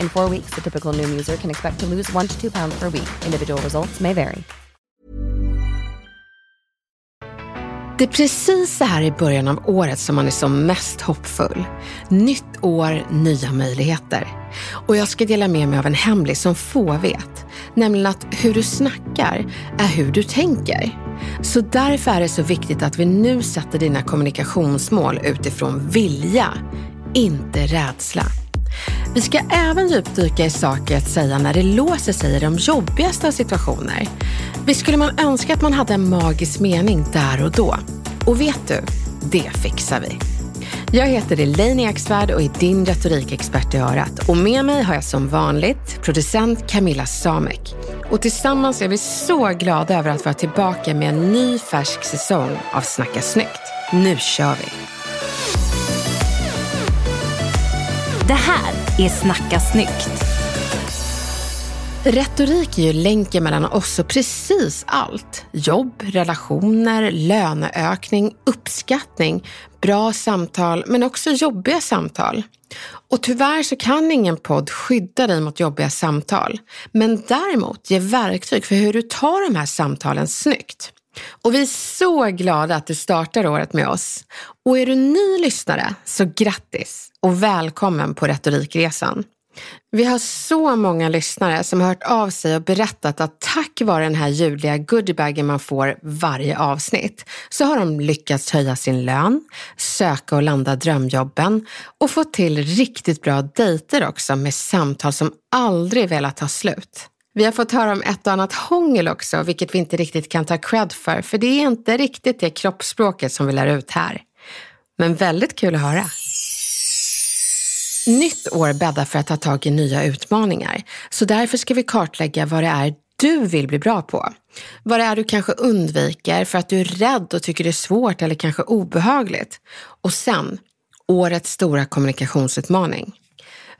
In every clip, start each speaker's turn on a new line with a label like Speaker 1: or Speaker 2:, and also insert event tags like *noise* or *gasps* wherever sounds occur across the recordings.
Speaker 1: In four weeks, the typical new user can expect to lose one to two pounds per week. Individual results may vary.
Speaker 2: Det är precis så här i början av året som man är som mest hoppfull. Nytt år, nya möjligheter. Och jag ska dela med mig av en hemlis som få vet. Nämligen att hur du snackar är hur du tänker. Så därför är det så viktigt att vi nu sätter dina kommunikationsmål utifrån vilja, inte rädsla. Vi ska även djupdyka i saker att säga när det låser sig i de jobbigaste av situationer. Visst skulle man önska att man hade en magisk mening där och då? Och vet du, det fixar vi. Jag heter Elaine Eksvärd och är din retorikexpert i örat. Och med mig har jag som vanligt producent Camilla Samek. Och tillsammans är vi så glada över att vara tillbaka med en ny färsk säsong av Snacka snyggt. Nu kör vi!
Speaker 3: Det här är Snacka snyggt.
Speaker 2: Retorik är ju länken mellan oss och precis allt. Jobb, relationer, löneökning, uppskattning, bra samtal men också jobbiga samtal. Och tyvärr så kan ingen podd skydda dig mot jobbiga samtal. Men däremot ge verktyg för hur du tar de här samtalen snyggt. Och vi är så glada att du startar året med oss. Och är du ny lyssnare, så grattis och välkommen på Retorikresan. Vi har så många lyssnare som har hört av sig och berättat att tack vare den här ljudliga goodiebagen man får varje avsnitt så har de lyckats höja sin lön, söka och landa drömjobben och få till riktigt bra dejter också med samtal som aldrig velat ta slut. Vi har fått höra om ett och annat hångel också, vilket vi inte riktigt kan ta cred för, för det är inte riktigt det kroppsspråket som vi lär ut här. Men väldigt kul att höra. Nytt år bäddar för att ta tag i nya utmaningar. Så därför ska vi kartlägga vad det är du vill bli bra på. Vad det är du kanske undviker för att du är rädd och tycker det är svårt eller kanske obehagligt. Och sen, årets stora kommunikationsutmaning.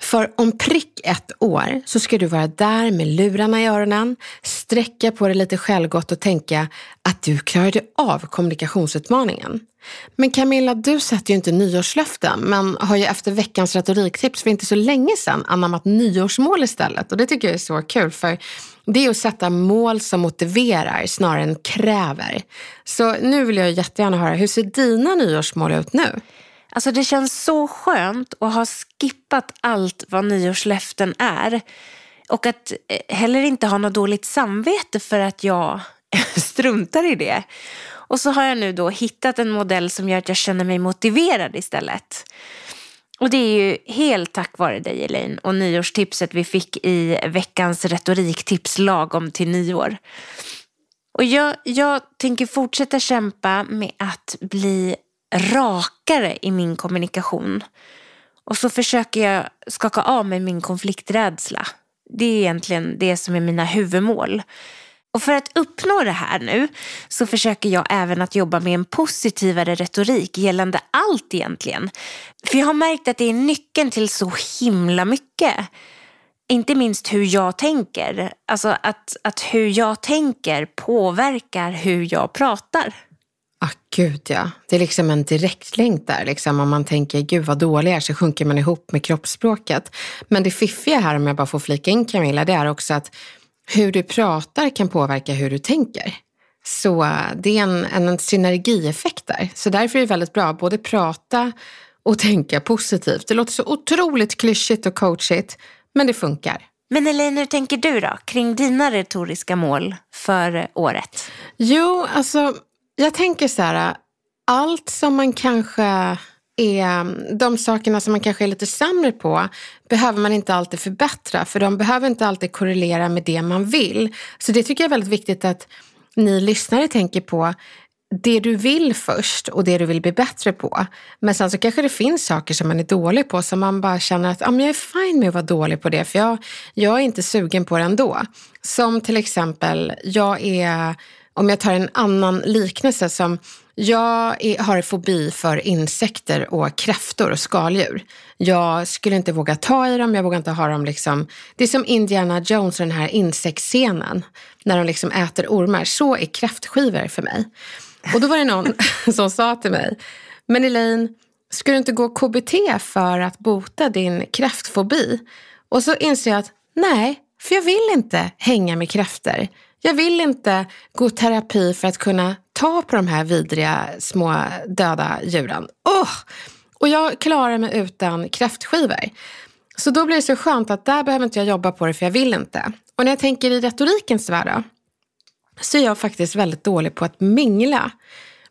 Speaker 2: För om prick ett år så ska du vara där med lurarna i öronen, sträcka på dig lite självgott och tänka att du klarade av kommunikationsutmaningen. Men Camilla, du sätter ju inte nyårslöften men har ju efter veckans retoriktips för inte så länge sedan anammat nyårsmål istället och det tycker jag är så kul för det är att sätta mål som motiverar snarare än kräver. Så nu vill jag jättegärna höra, hur ser dina nyårsmål ut nu?
Speaker 4: Alltså det känns så skönt att ha skippat allt vad nyårslöften är. Och att eh, heller inte ha något dåligt samvete för att jag *laughs* struntar i det. Och så har jag nu då hittat en modell som gör att jag känner mig motiverad istället. Och det är ju helt tack vare dig Elaine och nyårstipset vi fick i veckans retoriktips lagom till nyår. Och jag, jag tänker fortsätta kämpa med att bli rakare i min kommunikation. Och så försöker jag skaka av mig min konflikträdsla. Det är egentligen det som är mina huvudmål. Och för att uppnå det här nu så försöker jag även att jobba med en positivare retorik gällande allt egentligen. För jag har märkt att det är nyckeln till så himla mycket. Inte minst hur jag tänker. Alltså att, att hur jag tänker påverkar hur jag pratar.
Speaker 2: Ah, gud ja. Det är liksom en direktlänk där. Liksom. Om man tänker, gud vad dålig jag är, så sjunker man ihop med kroppsspråket. Men det fiffiga här, om jag bara får flika in Camilla, det är också att hur du pratar kan påverka hur du tänker. Så det är en, en synergieffekt där. Så därför är det väldigt bra att både prata och tänka positivt. Det låter så otroligt klyschigt och coachigt, men det funkar.
Speaker 4: Men Elaine, hur tänker du då kring dina retoriska mål för året?
Speaker 2: Jo, alltså jag tänker så här, allt som man kanske är, de sakerna som man kanske är lite sämre på behöver man inte alltid förbättra, för de behöver inte alltid korrelera med det man vill. Så det tycker jag är väldigt viktigt att ni lyssnare tänker på det du vill först och det du vill bli bättre på. Men sen så kanske det finns saker som man är dålig på som man bara känner att ah, men jag är fine med att vara dålig på det för jag, jag är inte sugen på det ändå. Som till exempel, jag är, om jag tar en annan liknelse som jag är, har fobi för insekter och kräftor och skaldjur. Jag skulle inte våga ta i dem, jag vågar inte ha dem liksom. Det är som Indiana Jones och den här insektsscenen när de liksom äter ormar. Så är kräftskivor för mig. Och då var det någon *laughs* som sa till mig, men Elaine, ska du inte gå KBT för att bota din kräftfobi? Och så inser jag att nej, för jag vill inte hänga med kräftor. Jag vill inte gå terapi för att kunna ta på de här vidriga små döda djuren. Oh! Och jag klarar mig utan kräftskivor. Så då blir det så skönt att där behöver inte jag jobba på det för jag vill inte. Och när jag tänker i retorikens värld då, så är jag faktiskt väldigt dålig på att mingla.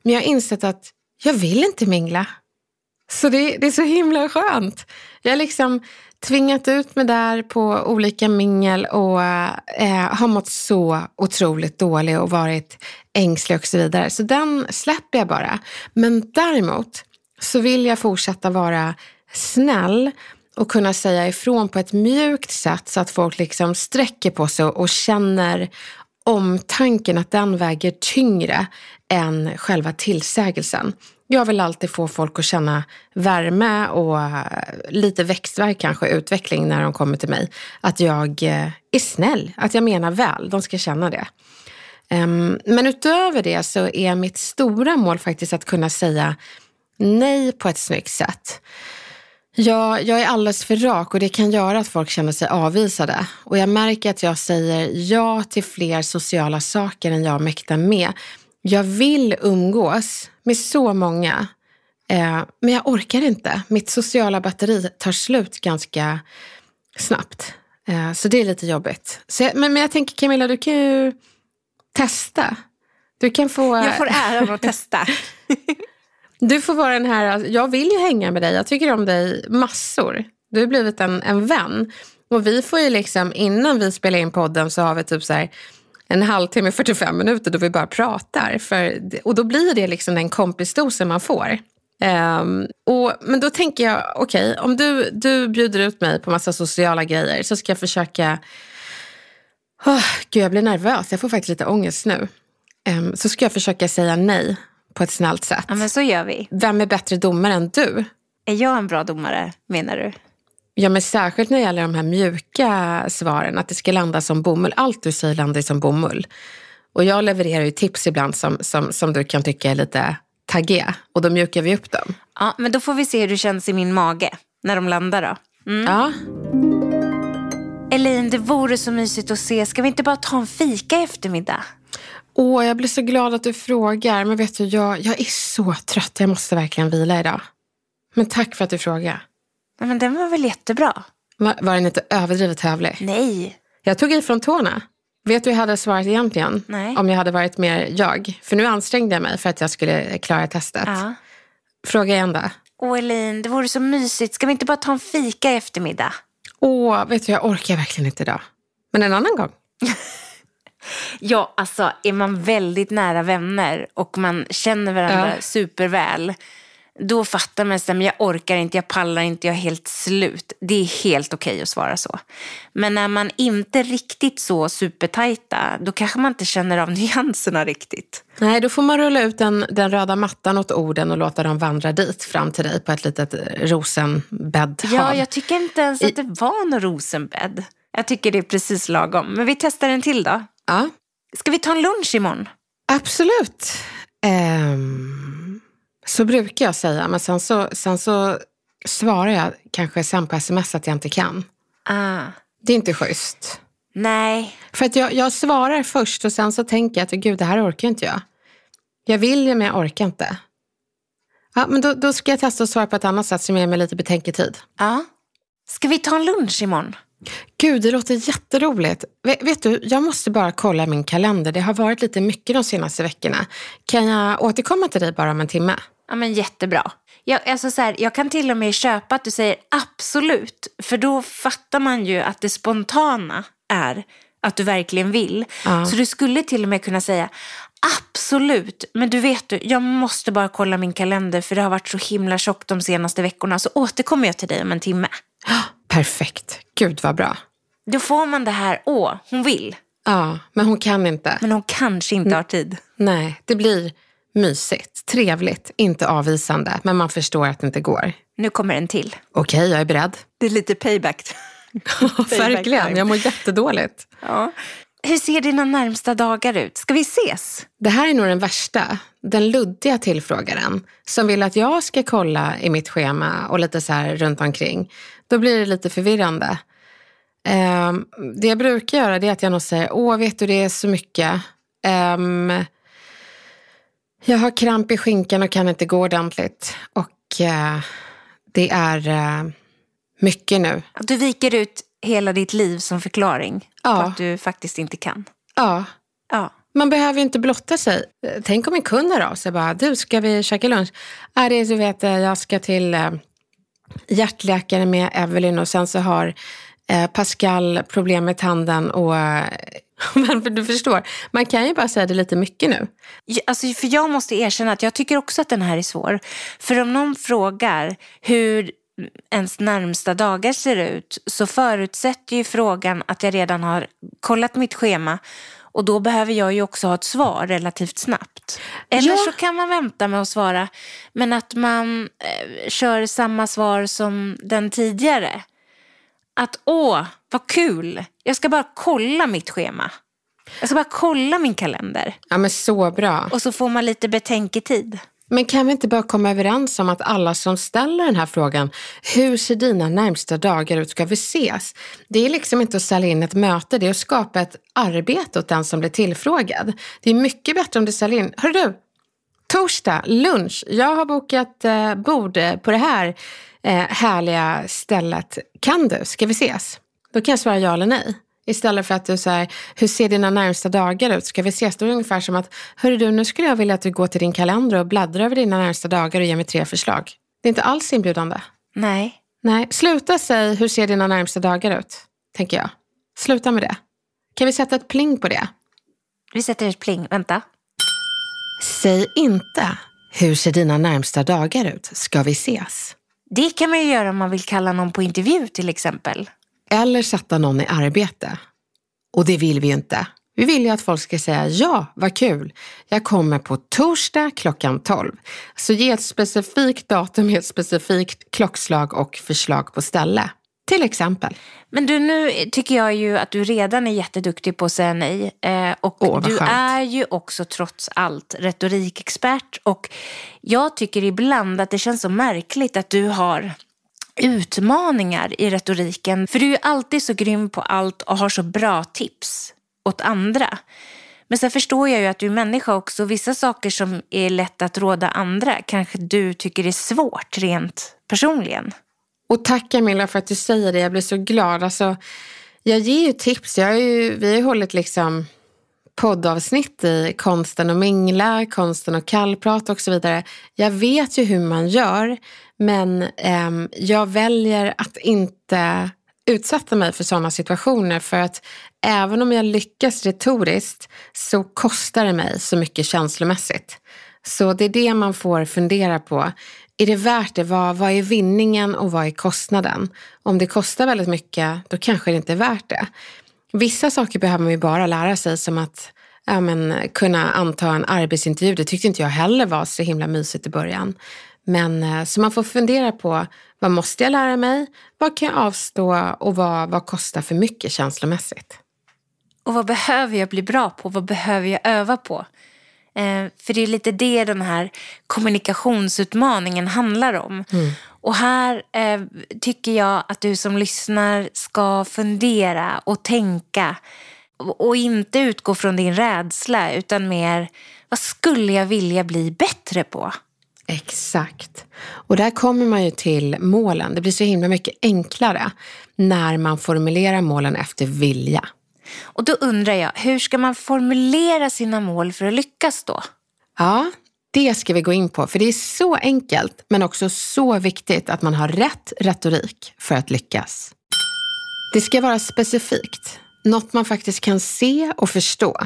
Speaker 2: Men jag har insett att jag vill inte mingla. Så det, det är så himla skönt. Jag liksom tvingat ut mig där på olika mingel och eh, har mått så otroligt dålig och varit ängslig och så vidare. Så den släpper jag bara. Men däremot så vill jag fortsätta vara snäll och kunna säga ifrån på ett mjukt sätt så att folk liksom sträcker på sig och känner omtanken att den väger tyngre än själva tillsägelsen. Jag vill alltid få folk att känna värme och eh, lite växtverk kanske, utveckling när de kommer till mig. Att jag eh, är snäll, att jag menar väl. De ska känna det. Ehm, men utöver det så är mitt stora mål faktiskt att kunna säga nej på ett snyggt sätt. Jag, jag är alldeles för rak och det kan göra att folk känner sig avvisade. Och jag märker att jag säger ja till fler sociala saker än jag mäktar med. Jag vill umgås med så många, eh, men jag orkar inte. Mitt sociala batteri tar slut ganska snabbt. Eh, så det är lite jobbigt. Jag, men, men jag tänker Camilla, du kan ju testa. Du kan få...
Speaker 4: Jag får äran att testa. *laughs*
Speaker 2: Du får vara den här, jag vill ju hänga med dig, jag tycker om dig massor. Du har blivit en, en vän. Och vi får ju liksom, innan vi spelar in podden så har vi typ så här en halvtimme, 45 minuter då vi bara pratar. För, och då blir det liksom den kompisdosen man får. Um, och, men då tänker jag, okej, okay, om du, du bjuder ut mig på massa sociala grejer så ska jag försöka... Oh, gud, jag blir nervös. Jag får faktiskt lite ångest nu. Um, så ska jag försöka säga nej på ett snällt sätt.
Speaker 4: Ja, men så gör vi.
Speaker 2: Vem är bättre domare än du?
Speaker 4: Är jag en bra domare, menar du?
Speaker 2: Ja, men särskilt när det gäller de här mjuka svaren, att det ska landa som bomull. Allt du säger landar som bomull. Och jag levererar ju tips ibland som, som, som du kan tycka är lite taggiga och då mjukar vi upp dem.
Speaker 4: Ja, men då får vi se hur det känns i min mage när de landar då.
Speaker 2: Mm. Ja.
Speaker 4: Elin, det vore så mysigt att se. Ska vi inte bara ta en fika i eftermiddag?
Speaker 2: Åh, jag blir så glad att du frågar. Men vet du, jag, jag är så trött. Jag måste verkligen vila idag. Men tack för att du frågar.
Speaker 4: Men den var väl jättebra?
Speaker 2: Var, var den inte överdrivet hövlig?
Speaker 4: Nej.
Speaker 2: Jag tog ifrån tårna. Vet du hur jag hade svarat egentligen?
Speaker 4: Nej.
Speaker 2: Om jag hade varit mer jag. För nu ansträngde jag mig för att jag skulle klara testet.
Speaker 4: Ja.
Speaker 2: Fråga igen då.
Speaker 4: Åh Elin, det vore så mysigt. Ska vi inte bara ta en fika i eftermiddag?
Speaker 2: Åh, vet du, jag orkar verkligen inte idag. Men en annan gång. *laughs*
Speaker 4: Ja, alltså är man väldigt nära vänner och man känner varandra ja. superväl, då fattar man men jag orkar inte, jag pallar inte, jag är helt slut. Det är helt okej okay att svara så. Men när man inte är riktigt så supertajta, då kanske man inte känner av *laughs* nyanserna riktigt.
Speaker 2: Nej, då får man rulla ut den, den röda mattan åt orden och låta dem vandra dit fram till dig på ett litet rosenbädd.
Speaker 4: Ja, jag tycker inte ens att det var någon rosenbädd. Jag tycker det är precis lagom. Men vi testar en till då.
Speaker 2: Ja.
Speaker 4: Ska vi ta en lunch imorgon?
Speaker 2: Absolut. Um, så brukar jag säga, men sen så, sen så svarar jag kanske sen på sms att jag inte kan.
Speaker 4: Ah.
Speaker 2: Det är inte schysst.
Speaker 4: Nej.
Speaker 2: För att jag, jag svarar först och sen så tänker jag att gud, det här orkar inte jag. Jag vill ju men jag orkar inte. Ja, men då, då ska jag testa att svara på ett annat sätt som ger mig lite betänketid.
Speaker 4: Ja. Ska vi ta en lunch imorgon?
Speaker 2: Gud, det låter jätteroligt. Vet, vet du, jag måste bara kolla min kalender. Det har varit lite mycket de senaste veckorna. Kan jag återkomma till dig bara om en timme?
Speaker 4: Ja, men jättebra. Jag, alltså så här, jag kan till och med köpa att du säger absolut, för då fattar man ju att det spontana är att du verkligen vill.
Speaker 2: Ja.
Speaker 4: Så du skulle till och med kunna säga absolut, men du vet du, jag måste bara kolla min kalender för det har varit så himla tjockt de senaste veckorna så återkommer jag till dig om en timme.
Speaker 2: Perfekt. Gud vad bra.
Speaker 4: Då får man det här, åh, hon vill,
Speaker 2: Ja, men hon kan inte.
Speaker 4: men hon kanske inte har tid.
Speaker 2: Nej, det blir mysigt, trevligt, inte avvisande, men man förstår att det inte går.
Speaker 4: Nu kommer en till.
Speaker 2: Okej, jag är beredd.
Speaker 4: Det är lite payback. *laughs*
Speaker 2: Verkligen, jag mår jättedåligt.
Speaker 4: Ja. Hur ser dina närmsta dagar ut? Ska vi ses?
Speaker 2: Det här är nog den värsta, den luddiga tillfrågaren som vill att jag ska kolla i mitt schema och lite så här runt omkring. Då blir det lite förvirrande. Ehm, det jag brukar göra är att jag nog säger, åh vet du det är så mycket. Ehm, jag har kramp i skinkan och kan inte gå ordentligt. Och eh, det är eh, mycket nu.
Speaker 4: Du viker ut hela ditt liv som förklaring
Speaker 2: Ja.
Speaker 4: på att du faktiskt inte kan.
Speaker 2: Ja,
Speaker 4: Ja.
Speaker 2: Man behöver inte blotta sig. Tänk om en kund hör av sig bara, du ska vi käka lunch? Är det du vet, eh, jag ska till hjärtläkare med Evelyn och sen så har eh, Pascal problem med tanden och *laughs* men du förstår, man kan ju bara säga det lite mycket nu.
Speaker 4: Alltså, för jag måste erkänna att jag tycker också att den här är svår. För om någon frågar hur ens närmsta dagar ser ut så förutsätter ju frågan att jag redan har kollat mitt schema och då behöver jag ju också ha ett svar relativt snabbt. Eller
Speaker 2: Ja.
Speaker 4: så kan man vänta med att svara men att man eh, kör samma svar som den tidigare. Att åh, vad kul, jag ska bara kolla mitt schema. Jag ska bara kolla min kalender.
Speaker 2: Ja men så bra.
Speaker 4: Och så får man lite betänketid.
Speaker 2: Men kan vi inte bara komma överens om att alla som ställer den här frågan, hur ser dina närmsta dagar ut, ska vi ses? Det är liksom inte att sälja in ett möte, det är att skapa ett arbete åt den som blir tillfrågad. Det är mycket bättre om du säljer in, hör du, torsdag, lunch, jag har bokat eh, bord på det här eh, härliga stället. Kan du? Ska vi ses? Då kan jag svara ja eller nej. Istället för att du säger, hur ser dina närmsta dagar ut? Ska vi ses? Då är det ungefär som att, hörru du, nu skulle jag vilja att du går till din kalender och bläddrar över dina närmsta dagar och ger mig tre förslag. Det är inte alls inbjudande.
Speaker 4: Nej.
Speaker 2: Nej, sluta säga, hur ser dina närmsta dagar ut? Tänker jag. Sluta med det. Kan vi sätta ett pling på det?
Speaker 4: Vi sätter ett pling. Vänta.
Speaker 2: Säg inte, hur ser dina närmsta dagar ut? Ska vi ses?
Speaker 4: Det kan man ju göra om man vill kalla någon på intervju till exempel.
Speaker 2: Eller sätta någon i arbete. Och det vill vi ju inte. Vi vill ju att folk ska säga ja, vad kul. Jag kommer på torsdag klockan 12. Så ge ett specifikt datum, ett specifikt klockslag och förslag på ställe. Till exempel.
Speaker 4: Men du, nu tycker jag ju att du redan är jätteduktig på att säga nej. Eh, och
Speaker 2: Åh,
Speaker 4: du
Speaker 2: skönt.
Speaker 4: är ju också trots allt retorikexpert. Och jag tycker ibland att det känns så märkligt att du har utmaningar i retoriken. För du är ju alltid så grym på allt och har så bra tips åt andra. Men sen förstår jag ju att du är människa också. Vissa saker som är lätt att råda andra kanske du tycker är svårt rent personligen.
Speaker 2: Och tack Camilla för att du säger det, jag blir så glad. Alltså, jag ger ju tips, jag ju, vi har ju hållit liksom poddavsnitt i konsten att mingla, konsten att kallprata och så vidare. Jag vet ju hur man gör, men eh, jag väljer att inte utsätta mig för sådana situationer för att även om jag lyckas retoriskt så kostar det mig så mycket känslomässigt. Så det är det man får fundera på. Är det värt det? Vad, vad är vinningen och vad är kostnaden? Om det kostar väldigt mycket, då kanske det inte är värt det. Vissa saker behöver man ju bara lära sig som att ja, men, kunna anta en arbetsintervju. Det tyckte inte jag heller var så himla mysigt i början. Men eh, så man får fundera på vad måste jag lära mig? Vad kan jag avstå och vad, vad kostar för mycket känslomässigt?
Speaker 4: Och vad behöver jag bli bra på? Vad behöver jag öva på? Eh, för det är lite det den här kommunikationsutmaningen handlar om. Och här eh, tycker jag att du som lyssnar ska fundera och tänka och inte utgå från din rädsla utan mer vad skulle jag vilja bli bättre på?
Speaker 2: Exakt. Och där kommer man ju till målen. Det blir så himla mycket enklare när man formulerar målen efter vilja.
Speaker 4: Och då undrar jag, hur ska man formulera sina mål för att lyckas då?
Speaker 2: Ja, det ska vi gå in på, för det är så enkelt men också så viktigt att man har rätt retorik för att lyckas. Det ska vara specifikt, något man faktiskt kan se och förstå.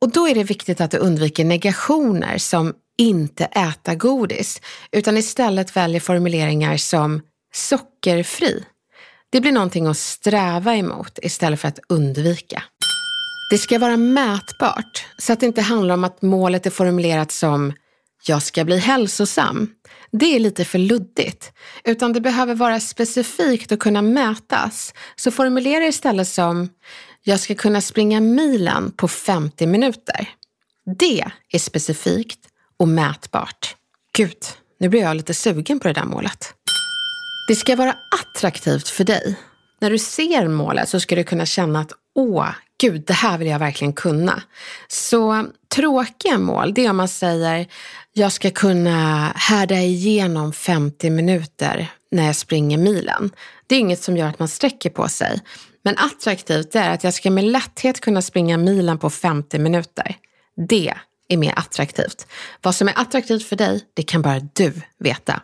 Speaker 2: Och då är det viktigt att du undviker negationer som inte äta godis, utan istället väljer formuleringar som sockerfri. Det blir någonting att sträva emot istället för att undvika. Det ska vara mätbart, så att det inte handlar om att målet är formulerat som jag ska bli hälsosam. Det är lite för luddigt, utan det behöver vara specifikt och kunna mätas. Så formulera istället som jag ska kunna springa milen på 50 minuter. Det är specifikt och mätbart. Gud, nu blir jag lite sugen på det där målet. Det ska vara attraktivt för dig. När du ser målet så ska du kunna känna att åh, gud, det här vill jag verkligen kunna. Så tråkiga mål, det är om man säger jag ska kunna härda igenom 50 minuter när jag springer milen. Det är inget som gör att man sträcker på sig. Men attraktivt är att jag ska med lätthet kunna springa milen på 50 minuter. Det är mer attraktivt. Vad som är attraktivt för dig, det kan bara du veta.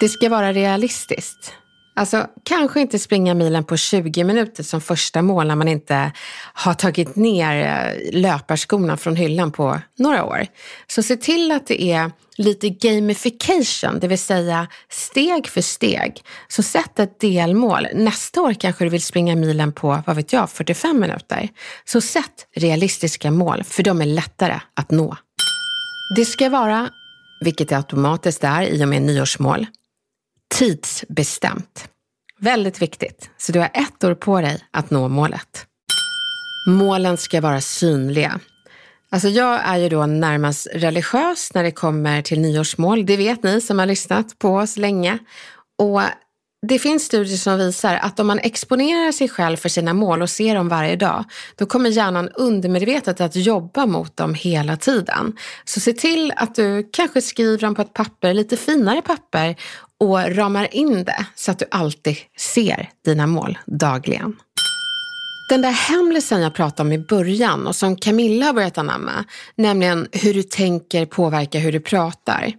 Speaker 2: Det ska vara realistiskt. Alltså, kanske inte springa milen på 20 minuter som första mål när man inte har tagit ner eh, löparskorna från hyllan på några år. Så se till att det är lite gamification, det vill säga steg för steg. Så sätt ett delmål. Nästa år kanske du vill springa milen på, vad vet jag, 45 minuter. Så sätt realistiska mål, för de är lättare att nå. Det ska vara, vilket det automatiskt är i och med nyårsmål, tidsbestämt. Väldigt viktigt, så du har ett år på dig att nå målet. Målen ska vara synliga. Alltså jag är ju då närmast religiös när det kommer till nyårsmål. Det vet ni som har lyssnat på oss länge. Och det finns studier som visar att om man exponerar sig själv för sina mål och ser dem varje dag, då kommer hjärnan undermedvetet att jobba mot dem hela tiden. Så se till att du kanske skriver dem på ett papper, lite finare papper och ramar in det så att du alltid ser dina mål dagligen. Den där hemlisen jag pratade om i början och som Camilla har börjat anamma, nämligen hur du tänker påverkar hur du pratar.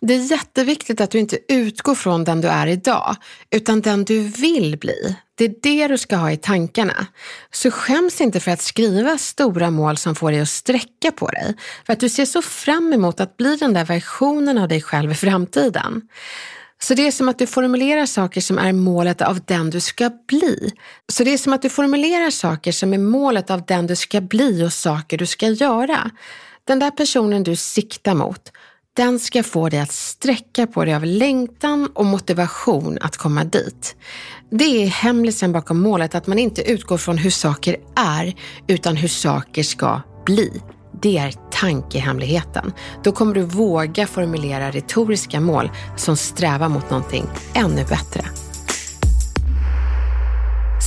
Speaker 2: Det är jätteviktigt att du inte utgår från den du är idag, utan den du vill bli. Det är det du ska ha i tankarna. Så skäms inte för att skriva stora mål som får dig att sträcka på dig, för att du ser så fram emot att bli den där versionen av dig själv i framtiden. Så det är som att du formulerar saker som är målet av den du ska bli. Så det är som att du formulerar saker som är målet av den du ska bli och saker du ska göra. Den där personen du siktar mot, den ska få dig att sträcka på dig av längtan och motivation att komma dit. Det är hemlisen bakom målet att man inte utgår från hur saker är, utan hur saker ska bli. Det är tankehemligheten. Då kommer du våga formulera retoriska mål som strävar mot någonting ännu bättre.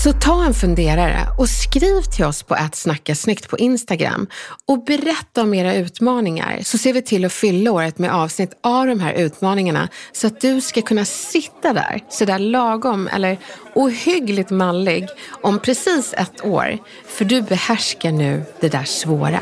Speaker 2: Så ta en funderare och skriv till oss på att snacka snyggt på Instagram och berätta om era utmaningar så ser vi till att fylla året med avsnitt av de här utmaningarna så att du ska kunna sitta där sådär lagom eller ohyggligt mallig om precis ett år. För du behärskar nu det där svåra.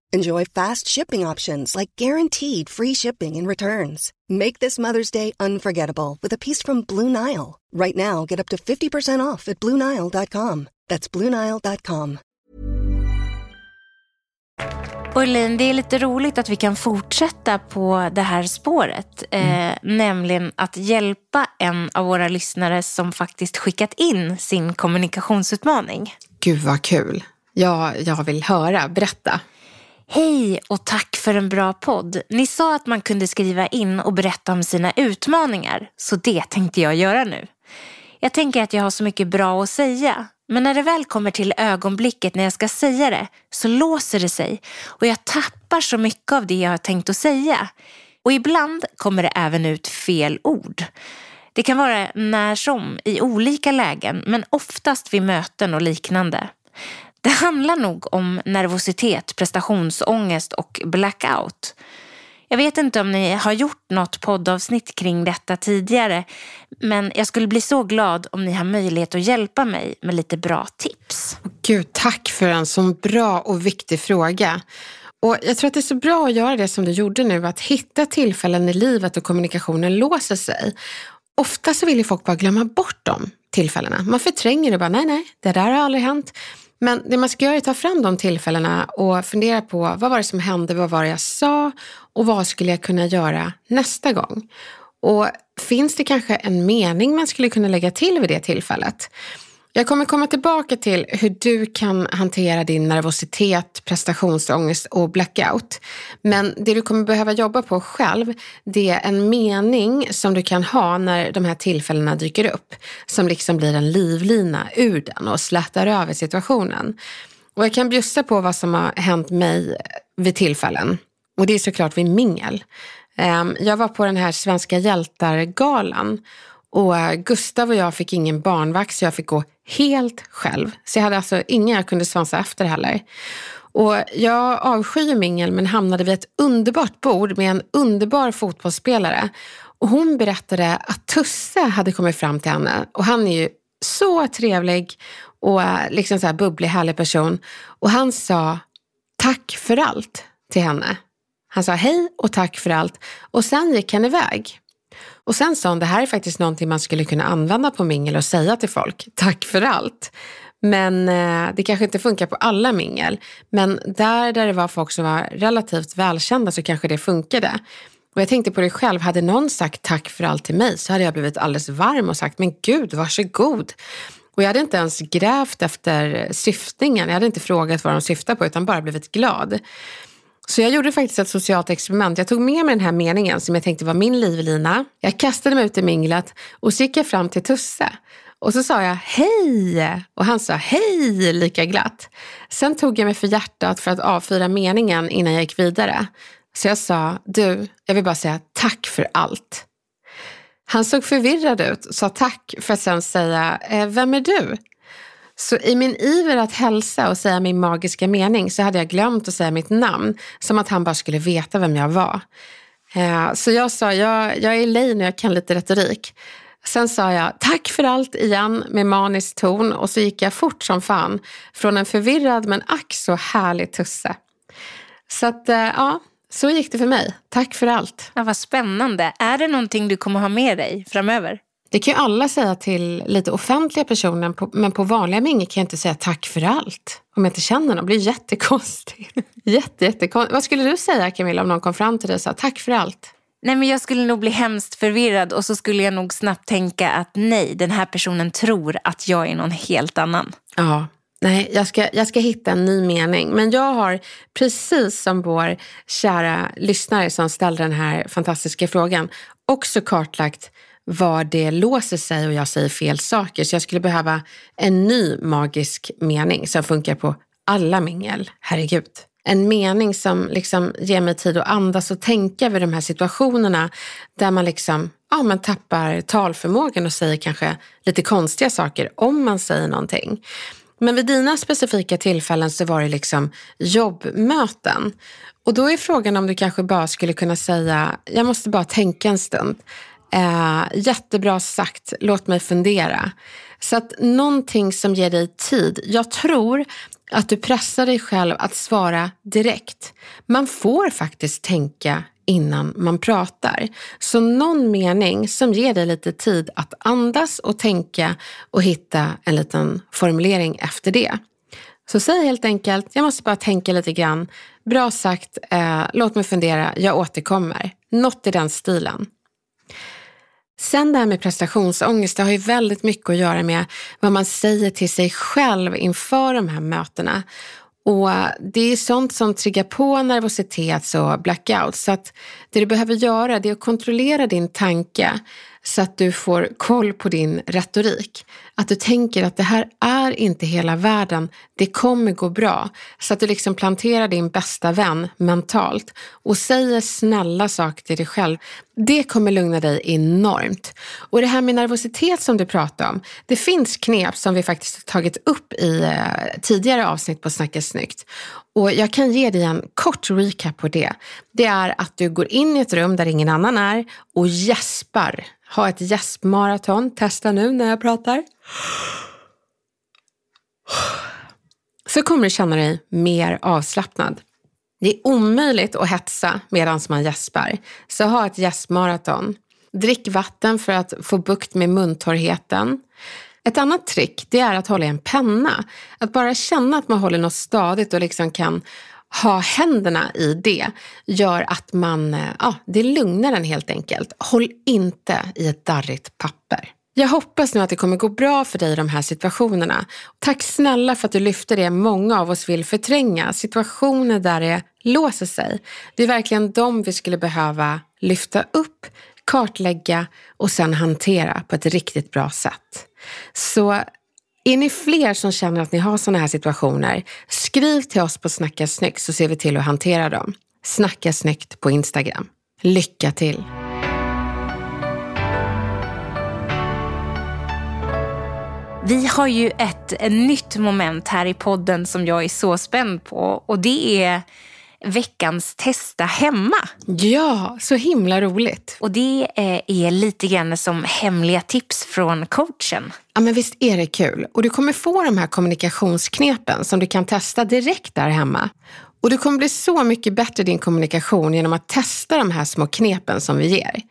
Speaker 5: Enjoy fast shipping options like guaranteed free shipping and returns. Make this Mother's Day unforgettable with a piece from Blue Nile. Right now, get up to 50% off at BlueNile.com. That's BlueNile.com.
Speaker 4: Och Elin, det är lite roligt att vi kan fortsätta på det här spåret. Eh, nämligen att hjälpa en av våra lyssnare som faktiskt skickat in sin kommunikationsutmaning.
Speaker 2: Gud vad kul. Ja, jag vill höra. Berätta.
Speaker 4: Hej och tack för en bra podd. Ni sa att man kunde skriva in och berätta om sina utmaningar, så det tänkte jag göra nu. Jag tänker att jag har så mycket bra att säga, men när det väl kommer till ögonblicket när jag ska säga det så låser det sig och jag tappar så mycket av det jag har tänkt att säga. Och ibland kommer det även ut fel ord. Det kan vara när som i olika lägen, men oftast vid möten och liknande. Det handlar nog om nervositet, prestationsångest och blackout. Jag vet inte om ni har gjort något poddavsnitt kring detta tidigare, men jag skulle bli så glad om ni har möjlighet att hjälpa mig med lite bra tips.
Speaker 2: Gud, tack för en så bra och viktig fråga. Och jag tror att det är så bra att göra det som du gjorde nu, att hitta tillfällen i livet då kommunikationen låser sig. Ofta så vill ju folk bara glömma bort de tillfällena. Man förtränger det bara, nej, nej, det där har aldrig hänt. Men det man ska göra är att ta fram de tillfällena och fundera på vad var det som hände, vad var det jag sa och vad skulle jag kunna göra nästa gång? Och finns det kanske en mening man skulle kunna lägga till vid det tillfället? Jag kommer komma tillbaka till hur du kan hantera din nervositet, prestationsångest och blackout. Men det du kommer behöva jobba på själv, det är en mening som du kan ha när de här tillfällena dyker upp. Som liksom blir en livlina ur den och slätar över situationen. Och jag kan bjussa på vad som har hänt mig vid tillfällen. Och det är såklart vid mingel. Ehm, jag var på den här Svenska hjältar-galan och eh, Gustav och jag fick ingen barnvakt så jag fick gå helt själv. Så jag hade alltså ingen jag kunde svansa efter heller. Och jag avskyr mingel men hamnade vid ett underbart bord med en underbar fotbollsspelare. Och hon berättade att Tusse hade kommit fram till henne och han är ju så trevlig och eh, liksom så här bubblig, härlig person. Och han sa tack för allt till henne. Han sa hej och tack för allt och sen gick han iväg. Och sen sa hon, det här är faktiskt någonting man skulle kunna använda på mingel och säga till folk, tack för allt. Men eh, det kanske inte funkar på alla mingel. Men där, där det var folk som var relativt välkända så kanske det funkade. Och jag tänkte på det själv, hade någon sagt tack för allt till mig så hade jag blivit alldeles varm och sagt, men gud, varsågod. Och jag hade inte ens grävt efter syftningen, jag hade inte frågat vad de syftar på utan bara blivit glad. Så jag gjorde faktiskt ett socialt experiment. Jag tog med mig den här meningen som jag tänkte var min livlina. Jag kastade mig ut i minglet och så gick jag fram till Tusse. Och så sa jag hej och han sa hej lika glatt. Sen tog jag mig för hjärtat för att avfyra meningen innan jag gick vidare. Så jag sa, du, jag vill bara säga tack för allt. Han såg förvirrad ut sa tack för att sen säga, eh, vem är du? Så i min iver att hälsa och säga min magiska mening så hade jag glömt att säga mitt namn. Som att han bara skulle veta vem jag var. Eh, så jag sa, jag, jag är Elaine och jag kan lite retorik. Sen sa jag tack för allt igen med manisk ton och så gick jag fort som fan från en förvirrad men ack så härlig tusse. Så att eh, ja, så gick det för mig. Tack för allt.
Speaker 4: Ja, vad spännande. Är det någonting du kommer ha med dig framöver?
Speaker 2: Det kan ju alla säga till lite offentliga personer, men på vanliga mingel kan jag inte säga tack för allt. Om jag inte känner någon. Det blir jättekonstigt. *laughs* Jätte, jättekonstigt. Vad skulle du säga Camilla om någon kom fram till dig och sa tack för allt?
Speaker 4: Nej, men jag skulle nog bli hemskt förvirrad och så skulle jag nog snabbt tänka att nej, den här personen tror att jag är någon helt annan.
Speaker 2: Ja, Nej, jag ska, jag ska hitta en ny mening. Men jag har, precis som vår kära lyssnare som ställde den här fantastiska frågan, också kartlagt var det låser sig och jag säger fel saker. Så jag skulle behöva en ny magisk mening som funkar på alla mingel. Herregud. En mening som liksom ger mig tid att andas och tänka över de här situationerna där man liksom ja, man tappar talförmågan och säger kanske lite konstiga saker om man säger någonting. Men vid dina specifika tillfällen så var det liksom jobbmöten. Och då är frågan om du kanske bara skulle kunna säga, jag måste bara tänka en stund. Eh, jättebra sagt, låt mig fundera. Så att någonting som ger dig tid. Jag tror att du pressar dig själv att svara direkt. Man får faktiskt tänka innan man pratar. Så någon mening som ger dig lite tid att andas och tänka och hitta en liten formulering efter det. Så säg helt enkelt, jag måste bara tänka lite grann. Bra sagt, eh, låt mig fundera, jag återkommer. Något i den stilen. Sen det här med prestationsångest, det har ju väldigt mycket att göra med vad man säger till sig själv inför de här mötena. Och det är sånt som triggar på nervositet och blackout. Så att det du behöver göra det är att kontrollera din tanke så att du får koll på din retorik. Att du tänker att det här är inte hela världen, det kommer gå bra. Så att du liksom planterar din bästa vän mentalt och säger snälla saker till dig själv. Det kommer lugna dig enormt. Och det här med nervositet som du pratar om, det finns knep som vi faktiskt tagit upp i eh, tidigare avsnitt på Snacka snyggt. Och jag kan ge dig en kort recap på det. Det är att du går in i ett rum där ingen annan är och gäspar ha ett gäspmaraton. Testa nu när jag pratar. Så kommer du känna dig mer avslappnad. Det är omöjligt att hetsa medan man gäspar. Så ha ett gäspmaraton. Drick vatten för att få bukt med muntorrheten. Ett annat trick det är att hålla i en penna. Att bara känna att man håller något stadigt och liksom kan ha händerna i det gör att man, eh, ja, det lugnar en helt enkelt. Håll inte i ett darrigt papper. Jag hoppas nu att det kommer gå bra för dig i de här situationerna. Tack snälla för att du lyfter det många av oss vill förtränga. Situationer där det låser sig. Det är verkligen de vi skulle behöva lyfta upp, kartlägga och sen hantera på ett riktigt bra sätt. Så är ni fler som känner att ni har sådana här situationer, skriv till oss på Snacka snyggt så ser vi till att hantera dem. Snacka snyggt på Instagram. Lycka till!
Speaker 4: Vi har ju ett, nytt moment här i podden som jag är så spänd på och det är veckans testa hemma.
Speaker 2: Ja, så himla roligt.
Speaker 4: Och det är lite grann som hemliga tips från coachen.
Speaker 2: Ja, men visst är det kul. Och du kommer få de här kommunikationsknepen som du kan testa direkt där hemma. Och du kommer bli så mycket bättre i din kommunikation genom att testa de här små knepen som vi ger.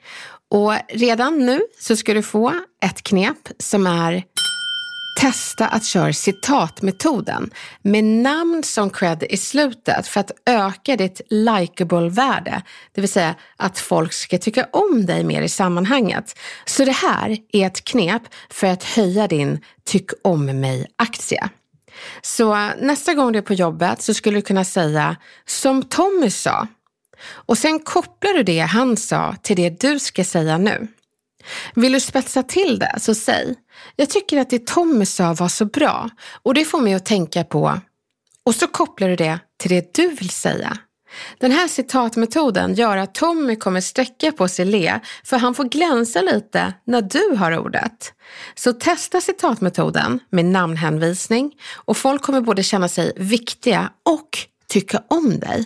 Speaker 2: Och redan nu så ska du få ett knep som är Testa att köra citatmetoden med namn som cred i slutet för att öka ditt likeable-värde. Det vill säga att folk ska tycka om dig mer i sammanhanget. Så det här är ett knep för att höja din tyck om mig-aktie. Så nästa gång du är på jobbet så skulle du kunna säga som Tommy sa. Och sen kopplar du det han sa till det du ska säga nu. Vill du spetsa till det så säg, jag tycker att det Tommy sa var så bra och det får mig att tänka på och så kopplar du det till det du vill säga. Den här citatmetoden gör att Tommy kommer sträcka på sig le för han får glänsa lite när du har ordet. Så testa citatmetoden med namnhänvisning och folk kommer både känna sig viktiga och tycka om dig.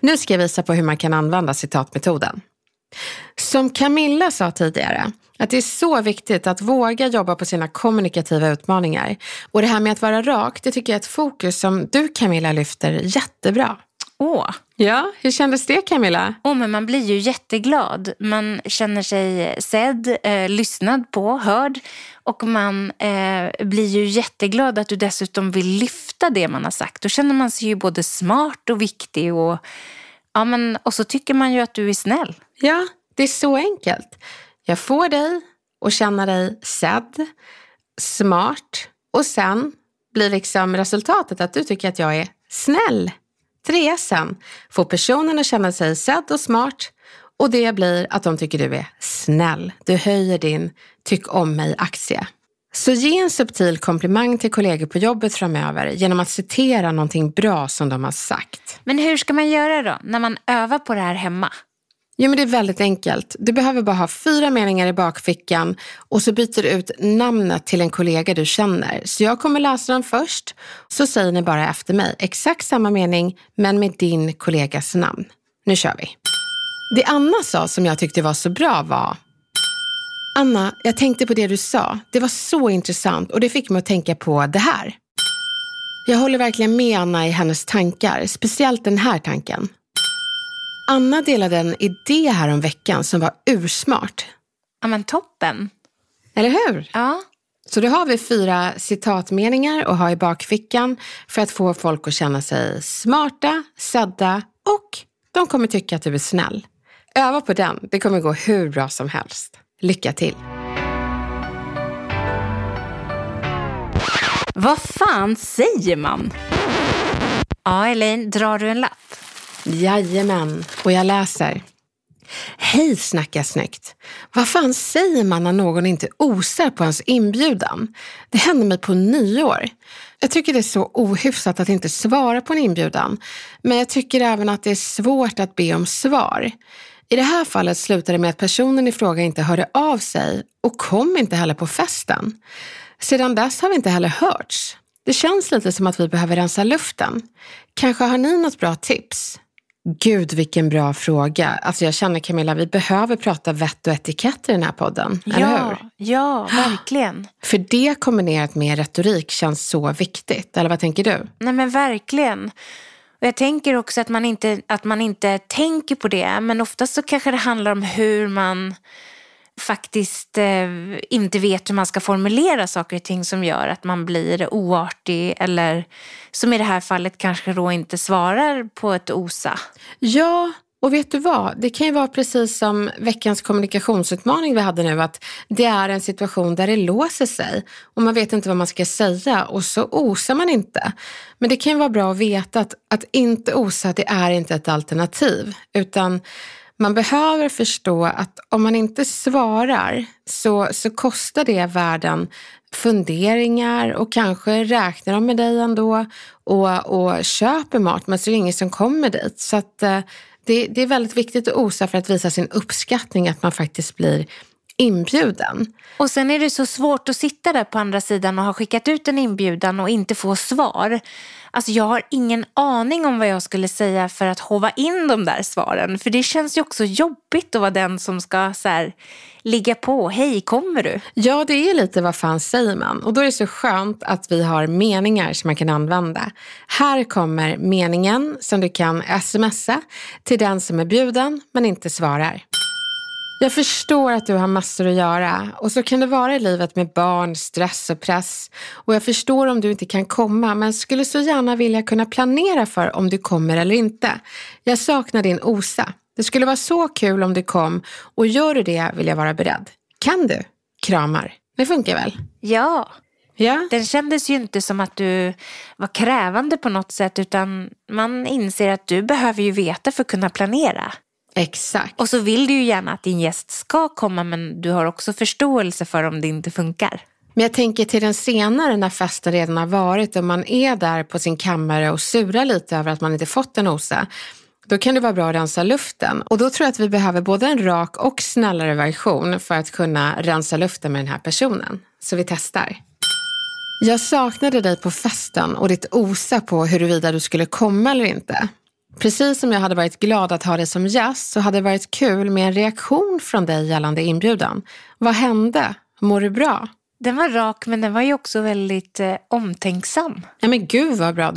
Speaker 2: Nu ska jag visa på hur man kan använda citatmetoden. Som Camilla sa tidigare, att det är så viktigt att våga jobba på sina kommunikativa utmaningar. Och det här med att vara rak, det tycker jag är ett fokus som du Camilla lyfter jättebra.
Speaker 4: Åh.
Speaker 2: Ja, hur kändes det Camilla?
Speaker 4: Åh, men man blir ju jätteglad. Man känner sig sedd, eh, lyssnad på, hörd. Och man eh, blir ju jätteglad att du dessutom vill lyfta det man har sagt. Då känner man sig ju både smart och viktig. Och, ja, men, och så tycker man ju att du är snäll.
Speaker 2: Ja, det är så enkelt. Jag får dig att känna dig sedd, smart och sen blir liksom resultatet att du tycker att jag är snäll. Treessen får personen att känna sig sedd och smart och det blir att de tycker du är snäll. Du höjer din tyck om mig-aktie. Så ge en subtil komplimang till kollegor på jobbet framöver genom att citera någonting bra som de har sagt.
Speaker 4: Men hur ska man göra då, när man övar på det här hemma?
Speaker 2: Jo, men det är väldigt enkelt. Du behöver bara ha fyra meningar i bakfickan och så byter du ut namnet till en kollega du känner. Så jag kommer läsa dem först, så säger ni bara efter mig exakt samma mening, men med din kollegas namn. Nu kör vi. Det Anna sa som jag tyckte var så bra var Anna, jag tänkte på det du sa. Det var så intressant och det fick mig att tänka på det här. Jag håller verkligen med Anna i hennes tankar, speciellt den här tanken. Anna delade en idé här om veckan som var ursmart.
Speaker 4: Ja men toppen.
Speaker 2: Eller hur?
Speaker 4: Ja.
Speaker 2: Så då har vi fyra citatmeningar att ha i bakfickan för att få folk att känna sig smarta, sedda och de kommer tycka att du är snäll. Öva på den, det kommer gå hur bra som helst. Lycka till!
Speaker 3: Vad fan säger man?
Speaker 4: Ja, Elaine, drar du en lapp?
Speaker 2: Jajamän, och jag läser. Hej Snacka snyggt! Vad fan säger man när någon inte osar på ens inbjudan? Det hände mig på nyår. Jag tycker det är så ohyfsat att inte svara på en inbjudan, men jag tycker även att det är svårt att be om svar. I det här fallet slutade det med att personen i fråga inte hörde av sig och kom inte heller på festen. Sedan dess har vi inte heller hörts. Det känns lite som att vi behöver rensa luften. Kanske har ni något bra tips? Gud vilken bra fråga. Alltså jag känner Camilla, vi behöver prata vett och etikett i den här podden. Eller
Speaker 4: ja,
Speaker 2: hur?
Speaker 4: ja, verkligen. *gasps*
Speaker 2: För det kombinerat med retorik känns så viktigt. Eller vad tänker du?
Speaker 4: Nej men verkligen. Och jag tänker också att man, inte, att man inte tänker på det. Men oftast så kanske det handlar om hur man faktiskt eh, inte vet hur man ska formulera saker och ting som gör att man blir oartig eller som i det här fallet kanske då inte svarar på ett OSA.
Speaker 2: Ja, och vet du vad? Det kan ju vara precis som veckans kommunikationsutmaning vi hade nu, att det är en situation där det låser sig och man vet inte vad man ska säga och så osar man inte. Men det kan ju vara bra att veta att, att inte osa, det är inte ett alternativ, utan man behöver förstå att om man inte svarar så, så kostar det världen funderingar och kanske räknar de med dig ändå och, och köper mat men så är det ingen som kommer dit. Så att, eh, det, det är väldigt viktigt att osa för att visa sin uppskattning att man faktiskt blir inbjuden.
Speaker 4: Och sen är det så svårt att sitta där på andra sidan och ha skickat ut en inbjudan och inte få svar. Alltså jag har ingen aning om vad jag skulle säga för att hova in de där svaren. För det känns ju också jobbigt att vara den som ska så här, ligga på. Hej, kommer du?
Speaker 2: Ja, det är lite vad fan säger man? Och då är det så skönt att vi har meningar som man kan använda. Här kommer meningen som du kan smsa till den som är bjuden men inte svarar. Jag förstår att du har massor att göra och så kan det vara i livet med barn, stress och press. Och jag förstår om du inte kan komma men skulle så gärna vilja kunna planera för om du kommer eller inte. Jag saknar din OSA. Det skulle vara så kul om du kom och gör du det vill jag vara beredd. Kan du? Kramar. Det funkar väl?
Speaker 4: Ja.
Speaker 2: Ja.
Speaker 4: Den kändes ju inte som att du var krävande på något sätt utan man inser att du behöver ju veta för att kunna planera.
Speaker 2: Exakt.
Speaker 4: Och så vill du ju gärna att din gäst ska komma men du har också förståelse för om det inte funkar.
Speaker 2: Men jag tänker till den senare när festen redan har varit och man är där på sin kammare och surar lite över att man inte fått en OSA. Då kan det vara bra att rensa luften och då tror jag att vi behöver både en rak och snällare version för att kunna rensa luften med den här personen. Så vi testar. Jag saknade dig på festen och ditt osa på huruvida du skulle komma eller inte. Precis som jag hade varit glad att ha dig som gäst så hade det varit kul med en reaktion från dig gällande inbjudan. Vad hände? Mår du bra?
Speaker 4: Den var rak men den var ju också väldigt eh, omtänksam.
Speaker 2: Ja men gud vad bra.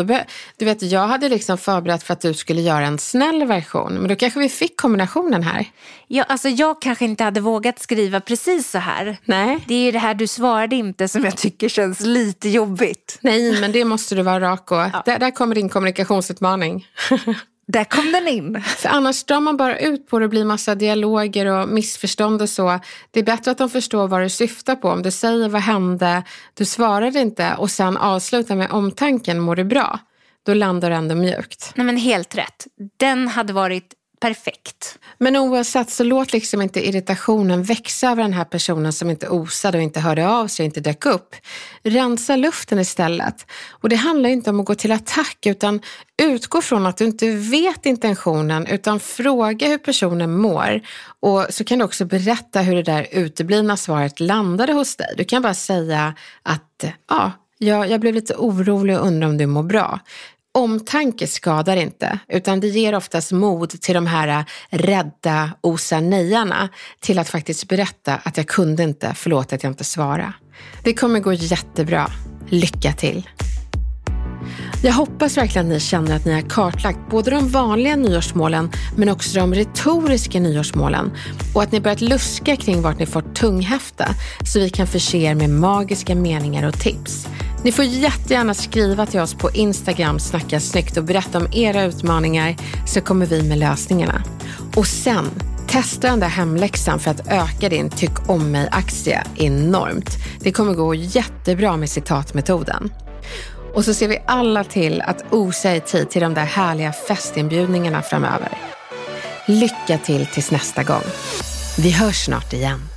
Speaker 2: Du vet, jag hade liksom förberett för att du skulle göra en snäll version. Men då kanske vi fick kombinationen här.
Speaker 4: Ja, alltså jag kanske inte hade vågat skriva precis så här.
Speaker 2: Nej.
Speaker 4: Det är ju det här du svarade inte som jag tycker känns lite jobbigt.
Speaker 2: Nej, men det måste du vara rak och. Där, där kommer din kommunikationsutmaning. *laughs*
Speaker 4: Där kom den in.
Speaker 2: För annars drar man bara ut på det och blir massa dialoger och missförstånd och så. Det är bättre att de förstår vad du syftar på. Om du säger vad hände, du svarade inte och sen avslutar med omtanken, mår du bra? Då landar du ändå mjukt.
Speaker 4: Nej men helt rätt. Den hade varit perfekt.
Speaker 2: Men oavsett så låt liksom inte irritationen växa över den här personen som inte osade och inte hörde av sig och inte dök upp. Rensa luften istället. Och det handlar inte om att gå till attack utan utgå från att du inte vet intentionen utan fråga hur personen mår. Och så kan du också berätta hur det där uteblivna svaret landade hos dig. Du kan bara säga att ja, jag, jag blev lite orolig och undrar om du mår bra. Omtanke skadar inte, utan det ger oftast mod till de här äh, rädda osa-nejarna till att faktiskt berätta att jag kunde inte, förlåt att jag inte svarade. Det kommer gå jättebra. Lycka till! Jag hoppas verkligen att ni känner att ni har kartlagt både de vanliga nyårsmålen men också de retoriska nyårsmålen och att ni börjat luska kring vart ni får tunghäfta så vi kan förse er med magiska meningar och tips. Ni får jättegärna skriva till oss på Instagram, snacka snyggt och berätta om era utmaningar så kommer vi med lösningarna. Och sen, testa den där hemläxan för att öka din tyck om mig-aktie enormt. Det kommer gå jättebra med citatmetoden. Och så ser vi alla till att osa i tid till de där härliga festinbjudningarna framöver. Lycka till tills nästa gång. Vi hörs snart igen.